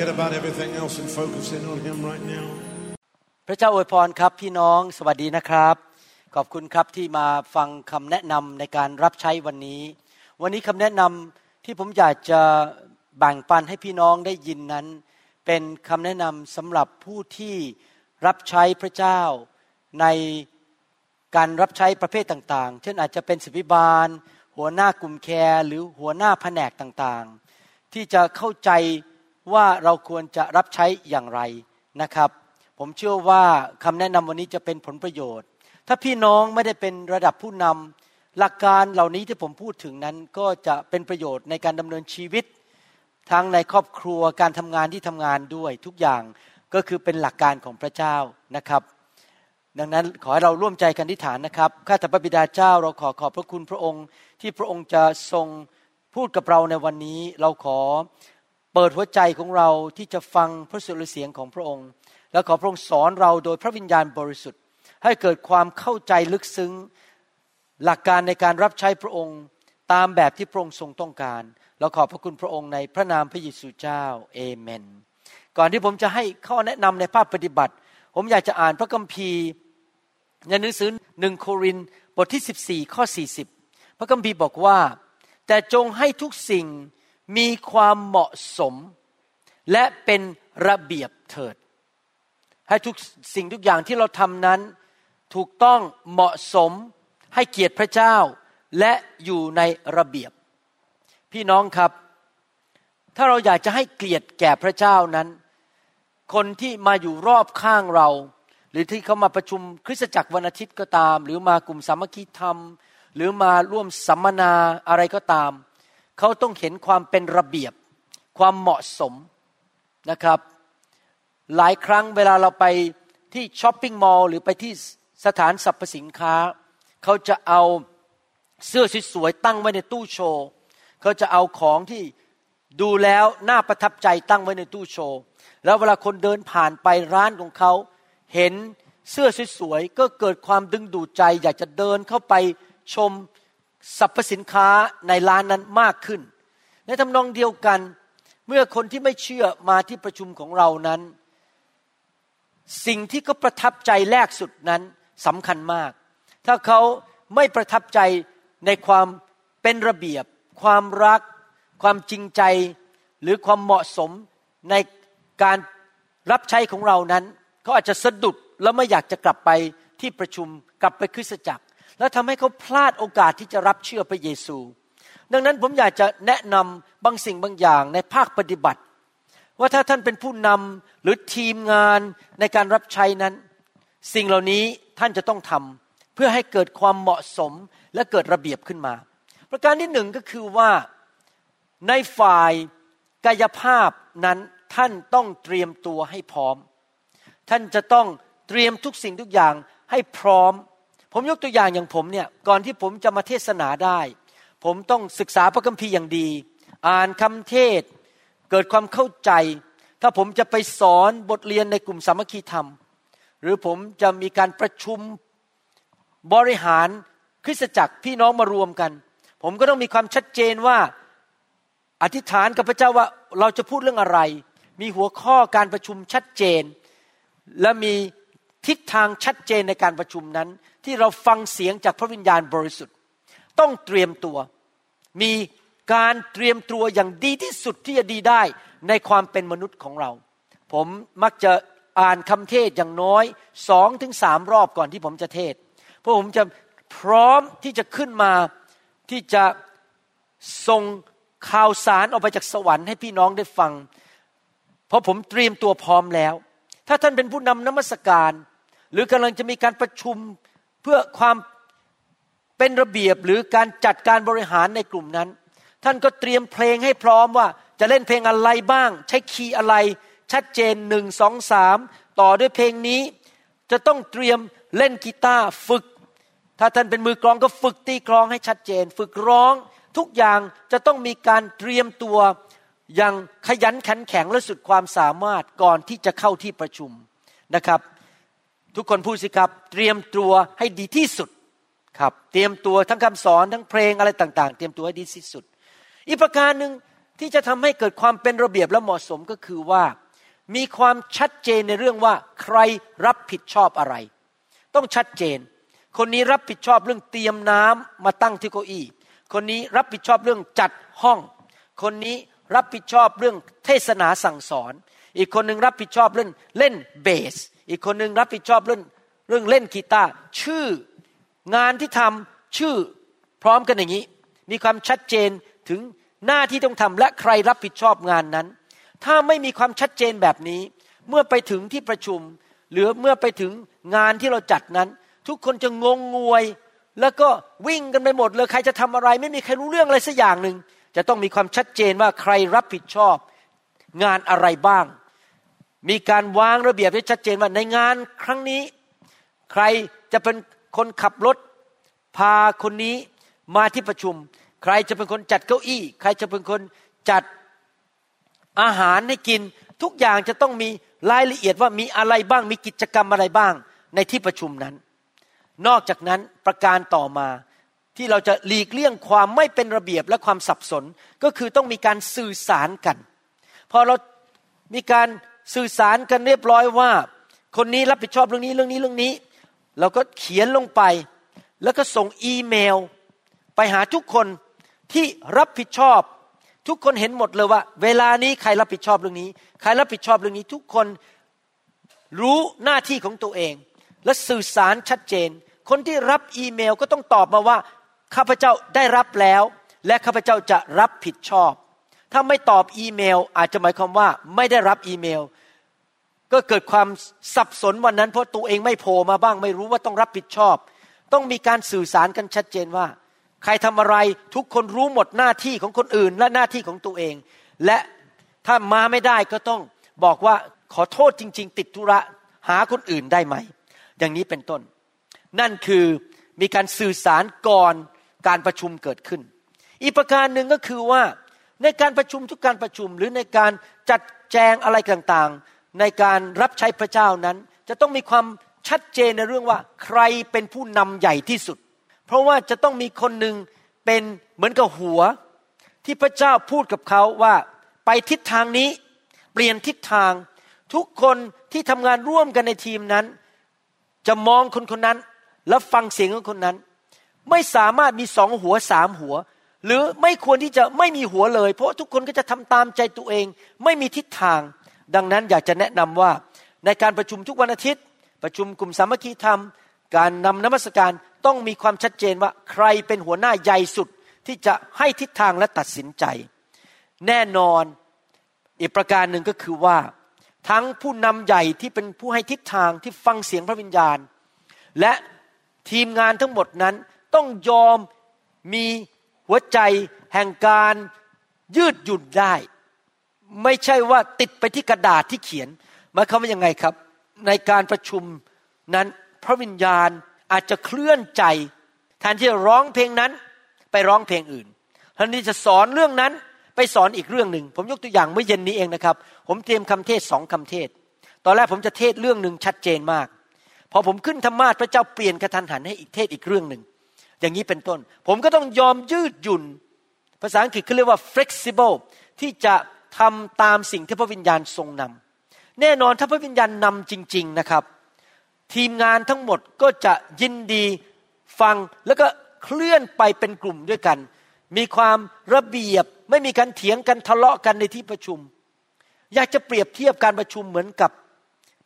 forget about everything else and focus in on Him right now. พระเจ้าอวยพรครับพี่น้องสวัสดีนะครับ ขอบคุณครับที่มาฟังคำแนะนำในการรับใช้วันนี้ วันนี้คำแนะนำที่ผมอยากจะแบ่งปันให้พี่น้องได้ยินนั้น เป็นคำแนะนำสำหรับผู้ที่รับใช้พระเจ้าในการรับใช้ประเภทต่างๆ เช่นอาจจะเป็นศิบิบาล หัวหน้ากลุ่มแคร์หรือหัวหน้าแผนกต่างๆ ที่จะเข้าใจ ว่าเราควรจะรับใช้อย่างไรนะครับ ผมเชื่อว่าคำแนะนำวันนี้จะเป็นผลประโยชน์ ถ้าพี่น้องไม่ได้เป็นระดับผู้นำหลักการเหล่านี้ที่ผมพูดถึงนั้นก็จะเป็นประโยชน์ในการดำเนินชีวิตทั้งในครอบครัวการทำงานที่ทำงานด้วยทุกอย่างก็คือเป็นหลักการของพระเจ้านะครับ ดังนั้นขอให้เราร่วมใจกันที่ฐานนะครับข้าแต่พระบิดาเจ้าเราขอขอบพระคุณพระองค์ ที่พระองค์จะทรงพูดกับเราในวันนี้ เราขอ เปิดหัวใจของเราที่จะฟังพระสุรเสียงของพระองค์ แล้วขอพระองค์สอนเราโดยพระวิญญาณบริสุทธิ์ ให้เกิดความเข้าใจลึกซึ้ง หลักการในการรับใช้พระองค์ตามแบบที่พระองค์ทรงต้องการเราขอบพระคุณพระองค์ในพระนามพระเยซูเจ้าเอเมน ก่อนที่ผมจะให้ข้อแนะนำในภาคปฏิบัติ ผมอยากจะอ่านพระคัมภีร์ในหนังสือหนึ่งโครินบทที่ 14 ข้อ 40 พระคัมภีร์บอกว่า แต่จงให้ทุกสิ่ง มีความเหมาะสม และเป็นระเบียบเถิด ให้ทุกสิ่งทุกอย่างที่เราทำนั้น ถูกต้องเหมาะสมให้เกียรติพระเจ้า และอยู่ในระเบียบ พี่น้องครับ ถ้าเราอยากจะให้เกียรติแก่พระเจ้านั้น คนที่มาอยู่รอบข้างเรา หรือที่เขามาประชุมคริสตจักรวันอาทิตย์ก็ตาม หรือมากลุ่มสามัคคีธรรม หรือมาร่วมสัมมนาอะไรก็ตามเขาต้องเห็นความเป็นระเบียบ ความเหมาะสมนะครับ หลายครั้งเวลาเราไปที่ช้อปปิ้งมอลล์หรือไปที่สถานสรรพสินค้า เขาจะเอาเสื้อสวยๆตั้งไว้ในตู้โชว์เขาจะเอาของที่ดูแล้วน่าประทับใจตั้งไว้ในตู้โชว์ แล้วเวลาคนเดินผ่านไปร้านของเขาเห็นเสื้อสวยๆก็เกิดความดึงดูดใจ อยากจะเดินเข้าไปชม สรรพสินค้าในร้านนั้นมากขึ้น ในทำนองเดียวกันเมื่อคนที่ไม่เชื่อมาที่ประชุมของเรานั้น สิ่งที่เขาประทับใจแรกสุดนั้นสำคัญมาก ถ้าเขาไม่ประทับใจในความเป็นระเบียบ ความรัก ความจริงใจ หรือความเหมาะสมในการรับใช้ของเรานั้น เขาอาจจะสะดุดแล้วไม่อยากจะกลับไปที่ประชุมกลับไปคริสตจักร แล้วทำให้เขาพลาดโอกาสที่จะรับเชื่อพระเยซู ดังนั้นผมอยากจะแนะนำบางสิ่งบางอย่างในภาคปฏิบัติ ว่าถ้าท่านเป็นผู้นำหรือทีมงานในการรับใช้นั้น สิ่งเหล่านี้ท่านจะต้องทำเพื่อให้เกิดความเหมาะสมและเกิดระเบียบขึ้นมา ประการที่หนึ่งก็คือว่าในฝ่ายกายภาพนั้นท่านต้องเตรียมตัวให้พร้อม ท่านจะต้องเตรียมทุกสิ่งทุกอย่างให้พร้อม ผมยกตัวอย่างอย่างผมเนี่ยก่อนที่ผมจะมาเทศนาได้ ผมต้องศึกษาพระคัมภีร์อย่างดี อ่านคำเทศ เกิดความเข้าใจ ถ้าผมจะไปสอนบทเรียนในกลุ่มสามัคคีธรรม หรือผมจะมีการประชุมบริหารคริสตจักรพี่น้องมารวมกัน ผมก็ต้องมีความชัดเจนว่าอธิษฐานกับพระเจ้าว่าเราจะพูดเรื่องอะไร มีหัวข้อการประชุมชัดเจน และมีทิศทางชัดเจนในการประชุมนั้น ที่เราฟังเสียงจากพระวิญญาณบริสุทธิ์ ต้องเตรียมตัว มีการเตรียมตัวอย่างดีที่สุดที่จะดีได้ในความเป็นมนุษย์ของเรา ผมมักจะอ่านคำเทศอย่างน้อยสองถึงสามรอบก่อนที่ผมจะเทศเพราะผมจะพร้อมที่จะขึ้นมาที่จะส่งข่าวสารออกไปจากสวรรค์ให้พี่น้องได้ฟัง เพราะผมเตรียมตัวพร้อมแล้ว ถ้าท่านเป็นผู้นำนมัสการ หรือกำลังจะมีการประชุม เพื่อความเป็นระเบียบหรือการจัดการบริหารในกลุ่มนั้น ท่านก็เตรียมเพลงให้พร้อมว่าจะเล่นเพลงอะไรบ้าง ใช้คีย์อะไร ชัดเจนหนึ่งสองสามต่อด้วยเพลงนี้ จะต้องเตรียมเล่นกีตาร์ฝึก ถ้าท่านเป็นมือกลองก็ฝึกตีกลองให้ชัดเจน ฝึกร้องทุกอย่างจะต้องมีการเตรียมตัวอย่างขยันขันแข็งและสุดความสามารถก่อนที่จะเข้าที่ประชุมนะครับ ทุกคนพูดสิครับ เตรียมตัวให้ดีที่สุดครับเตรียมตัวทั้งคำสอนทั้งเพลงอะไรต่างๆ เตรียมตัวให้ดีที่สุด อีกประการหนึ่งที่จะทำให้เกิดความเป็นระเบียบและเหมาะสมก็คือว่า มีความชัดเจนในเรื่องว่าใครรับผิดชอบอะไร ต้องชัดเจน คนนี้รับผิดชอบเรื่องเตรียมน้ำมาตั้งที่เก้าอี้ คนนี้รับผิดชอบเรื่องจัดห้อง คนนี้รับผิดชอบเรื่องเทศนาสั่งสอน อีกคนหนึ่งรับผิดชอบเรื่องเล่นเบส อีกคนหนึ่งรับผิดชอบเรื่องเรื่องเล่นกีตาร์ชื่องานที่ทำชื่อพร้อมกันอย่างนี้ มีความชัดเจนถึงหน้าที่ต้องทำและใครรับผิดชอบงานนั้น ถ้าไม่มีความชัดเจนแบบนี้ เมื่อไปถึงที่ประชุม หรือเมื่อไปถึงงานที่เราจัดนั้น ทุกคนจะงงงวย แล้วก็วิ่งกันไปหมดเลยใครจะทำอะไร ไม่มีใครรู้เรื่องอะไรสักอย่างหนึ่งจะต้องมีความชัดเจนว่าใครรับผิดชอบ งานอะไรบ้าง มีการวางระเบียบให้ชัดเจนว่าในงานครั้งนี้ ใครจะเป็นคนขับรถ พาคนนี้มาที่ประชุม ใครจะเป็นคนจัดเก้าอี้ ใครจะเป็นคนจัดอาหารให้กิน ทุกอย่างจะต้องมีรายละเอียดว่ามีอะไรบ้างมีกิจกรรมอะไรบ้างในที่ประชุมนั้น นอกจากนั้นประการต่อมาที่เราจะหลีกเลี่ยงความไม่เป็นระเบียบและความสับสนก็คือต้องมีการสื่อสารกัน พอเรามีการ สื่อสารกันเรียบร้อยว่า คนนี้รับผิดชอบเรื่องนี้เรื่องนี้เรื่องนี้ เราก็เขียนลงไป แล้วก็ส่งอีเมล ไปหาทุกคนที่รับผิดชอบ ทุกคนเห็นหมดเลยว่า เวลานี้ใครรับผิดชอบเรื่องนี้ ใครรับผิดชอบเรื่องนี้ ทุกคนรู้หน้าที่ของตัวเอง และสื่อสารชัดเจน คนที่รับอีเมลก็ต้องตอบมาว่าข้าพเจ้าได้รับแล้ว และข้าพเจ้าจะรับผิดชอบ ถ้าไม่ตอบอีเมล อาจจะหมายความว่าไม่ได้รับอีเมล ก็เกิดความสับสนวันนั้นเพราะตัวเองไม่โผล่มาบ้าง ไม่รู้ว่าต้องรับผิดชอบ ต้องมีการสื่อสารกันชัดเจนว่า ใครทำอะไรทุกคนรู้หมดหน้าที่ของคนอื่นและหน้าที่ของตัวเอง และถ้ามาไม่ได้ก็ต้องบอกว่าขอโทษจริง ๆ ติดธุระหาคนอื่นได้ไหม อย่างนี้เป็นต้น นั่นคือมีการสื่อสารก่อนการประชุมเกิดขึ้น อีกประการหนึ่งก็คือว่า ในการประชุมทุกการประชุมหรือในการจัดแจงอะไรต่างๆ ในการรับใช้พระเจ้านั้น จะต้องมีความชัดเจนในเรื่องว่าใครเป็นผู้นำใหญ่ที่สุด เพราะว่าจะต้องมีคนหนึ่งเป็นเหมือนกับหัว ที่พระเจ้าพูดกับเขาว่าไปทิศทางนี้เปลี่ยนทิศทาง ทุกคนที่ทำงานร่วมกันในทีมนั้น จะมองคนคนนั้นแล้วฟังเสียงของคนนั้น ไม่สามารถมีสองหัวสามหัว หรือไม่ควรที่จะไม่มีหัวเลย เพราะทุกคนก็จะทำตามใจตัวเอง ไม่มีทิศทาง ดังนั้นอยากจะแนะนำว่าในการประชุมทุกวันอาทิตย์ ประชุมกลุ่มสามัคคีธรรม การนำนมัสการต้องมีความชัดเจนว่าใครเป็นหัวหน้าใหญ่สุดที่จะให้ทิศทางและตัดสินใจ แน่นอนอีกประการหนึ่งก็คือว่า ทั้งผู้นำใหญ่ที่เป็นผู้ให้ทิศทางที่ฟังเสียงพระวิญญาณ และทีมงานทั้งหมดนั้นต้องยอมมี หัวใจแห่งการยืดหยุ่นได้ ไม่ใช่ว่าติดไปที่กระดาษที่เขียนหมายความว่ายังไงครับ ในการประชุมนั้นพระวิญญาณอาจจะเคลื่อนใจแทนที่จะร้องเพลงนั้นไปร้องเพลงอื่นแทนที่จะสอนเรื่องนั้นไปสอนอีกเรื่องหนึ่ง ผมยกตัวอย่างเมื่อเย็นนี้เองนะครับ ผมเตรียมคำเทศสองคำเทศ ตอนแรกผมจะเทศเรื่องหนึ่งชัดเจนมาก พอผมขึ้นธรรมาทพระเจ้าเปลี่ยนกระทันหันให้อีกเทศอีกเรื่องหนึ่ง อย่างนี้เป็นต้น ผมก็ต้องยอมยืดหยุ่น ภาษาอังกฤษเขาเรียกว่า flexible ที่จะทำตามสิ่งที่พระวิญญาณทรงนำแน่นอนถ้าพระวิญญาณนำจริง ๆนะครับ ทีมงานทั้งหมดก็จะยินดีฟังแล้วก็เคลื่อนไปเป็นกลุ่มด้วยกัน มีความระเบียบไม่มีการเถียงกันทะเลาะกันในที่ประชุม อยากจะเปรียบเทียบการประชุมเหมือนกับ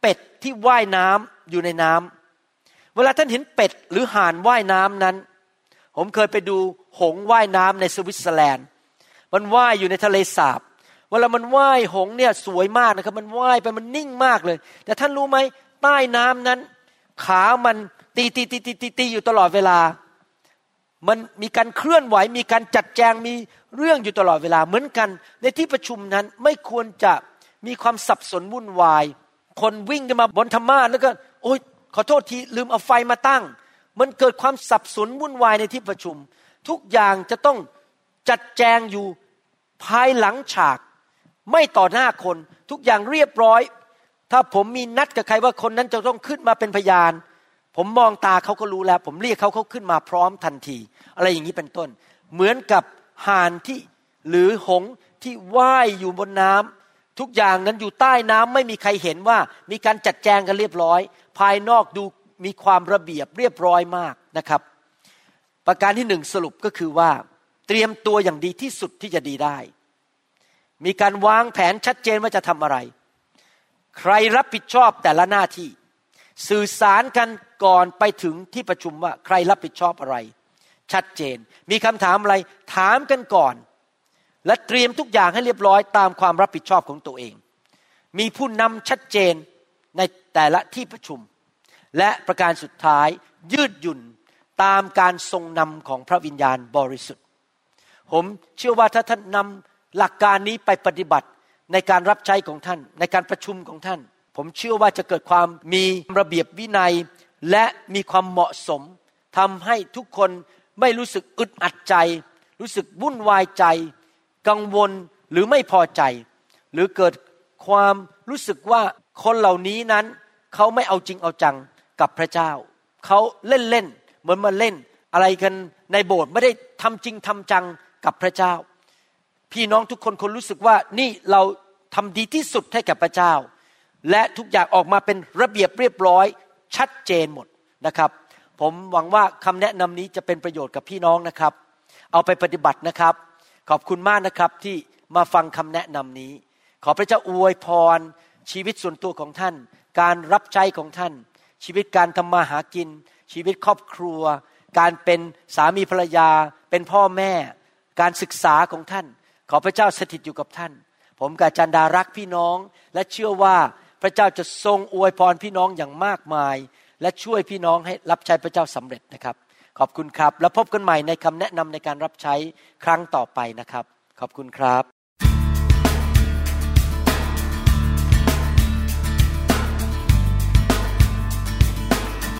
เป็ดที่ว่ายน้ำอยู่ในน้ำเวลาท่านเห็นเป็ดหรือห่านว่ายน้ำนั้น ผมเคยไปดูหงว่ายน้ำในสวิตเซอร์แลนด์ มันว่ายอยู่ในทะเลสาบ เวลามันว่ายหงเนี่ยสวยมากนะครับ มันว่ายไปมันนิ่งมากเลย แต่ท่านรู้ไหมใต้น้ำนั้น ขามันตีตีตีตีตีตีอยู่ตลอดเวลา มันมีการเคลื่อนไหว มีการจัดแจง มีเรื่องอยู่ตลอดเวลา เหมือนกันในที่ประชุมนั้นไม่ควรจะมีความสับสนวุ่นวาย คนวิ่งกันมาบนธรรมาแล้วก็ โอ๊ยขอโทษทีลืมเอาไฟมาตั้ง มันเกิดความสับสนวุ่นวายในที่ประชุม ทุกอย่างจะต้องจัดแจงอยู่ภายหลังฉาก ไม่ต่อหน้าคน ทุกอย่างเรียบร้อย ถ้าผมมีนัดกับใครว่าคนนั้นจะต้องขึ้นมาเป็นพยาน ผมมองตาเขาก็รู้แล้ว ผมเรียกเขาเขาขึ้นมาพร้อมทันที อะไรอย่างนี้เป็นต้น เหมือนกับห่านที่หรือหงที่ว่ายอยู่บนน้ำทุกอย่างนั้นอยู่ใต้น้ำไม่มีใครเห็นว่ามีการจัดแจงกันเรียบร้อย ภายนอกดู มีความระเบียบเรียบร้อยมากนะครับ ประการที่หนึ่งสรุปก็คือว่าเตรียมตัวอย่างดีที่สุดที่จะดีได้ มีการวางแผนชัดเจนว่าจะทำอะไร ใครรับผิดชอบแต่ละหน้าที่ สื่อสารกันก่อนไปถึงที่ประชุมว่าใครรับผิดชอบอะไร ชัดเจน มีคำถามอะไรถามกันก่อน และเตรียมทุกอย่างให้เรียบร้อยตามความรับผิดชอบของตัวเอง มีผู้นำชัดเจนในแต่ละที่ประชุม และประการสุดท้ายยืดหยุ่นตามการทรงนำของพระวิญญาณบริสุทธิ์ ผมเชื่อว่าถ้าท่านนำหลักการนี้ไปปฏิบัติในการรับใช้ของท่าน ในการประชุมของท่าน ผมเชื่อว่าจะเกิดความมีระเบียบวินัยและมีความเหมาะสมทำให้ทุกคนไม่รู้สึกอึดอัดใจ รู้สึกวุ่นวายใจ กังวลหรือไม่พอใจ หรือเกิดความรู้สึกว่าคนเหล่านี้นั้น เขาไม่เอาจริงเอาจัง กับพระเจ้า เขาเล่นเล่นเหมือนมาเล่นอะไรกันในโบสถ์ไม่ได้ทำจริงทำจังกับพระเจ้า พี่น้องทุกคนคนรู้สึกว่านี่เราทำดีที่สุดให้กับพระเจ้า และทุกอย่างออกมาเป็นระเบียบเรียบร้อยชัดเจนหมดนะครับ ผมหวังว่าคำแนะนำนี้จะเป็นประโยชน์กับพี่น้องนะครับ เอาไปปฏิบัตินะครับ ขอบคุณมากนะครับที่มาฟังคำแนะนำนี้ ขอพระเจ้าอวยพรชีวิตส่วนตัวของท่าน การรับใช้ของท่าน ชีวิตการทำมาหากิน ชีวิตครอบครัว การเป็นสามีภรรยา เป็นพ่อแม่ การศึกษาของท่าน ขอพระเจ้าสถิตอยู่กับท่าน ผมกับจันดารักพี่น้อง และเชื่อว่าพระเจ้าจะทรงอวยพรพี่น้องอย่างมากมาย และช่วยพี่น้องให้รับใช้พระเจ้าสำเร็จนะครับ ขอบคุณครับ แล้วพบกันใหม่ในคำแนะนำในการรับใช้ครั้งต่อไปนะครับ ขอบคุณครับ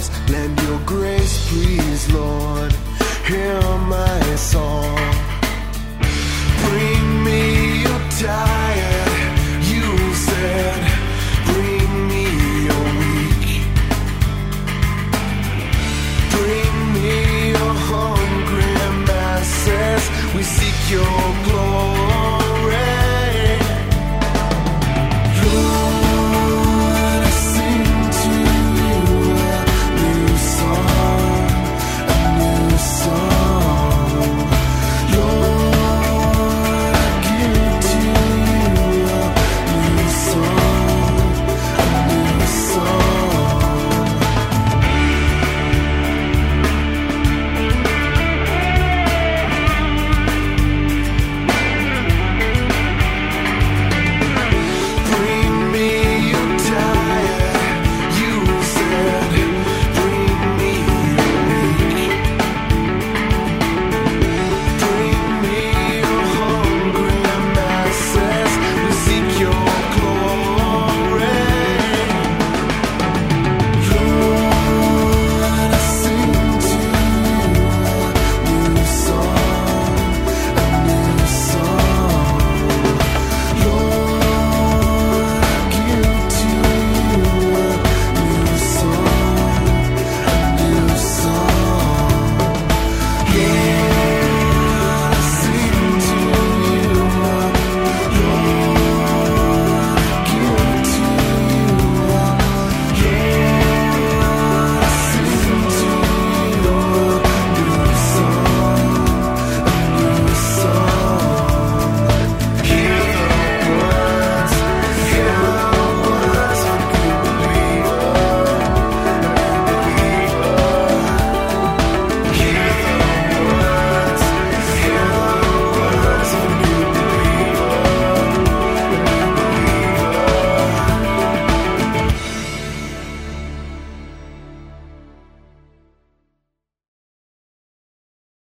psalms. Lend your grace, please, Lord. Hear my song. Bring me your time.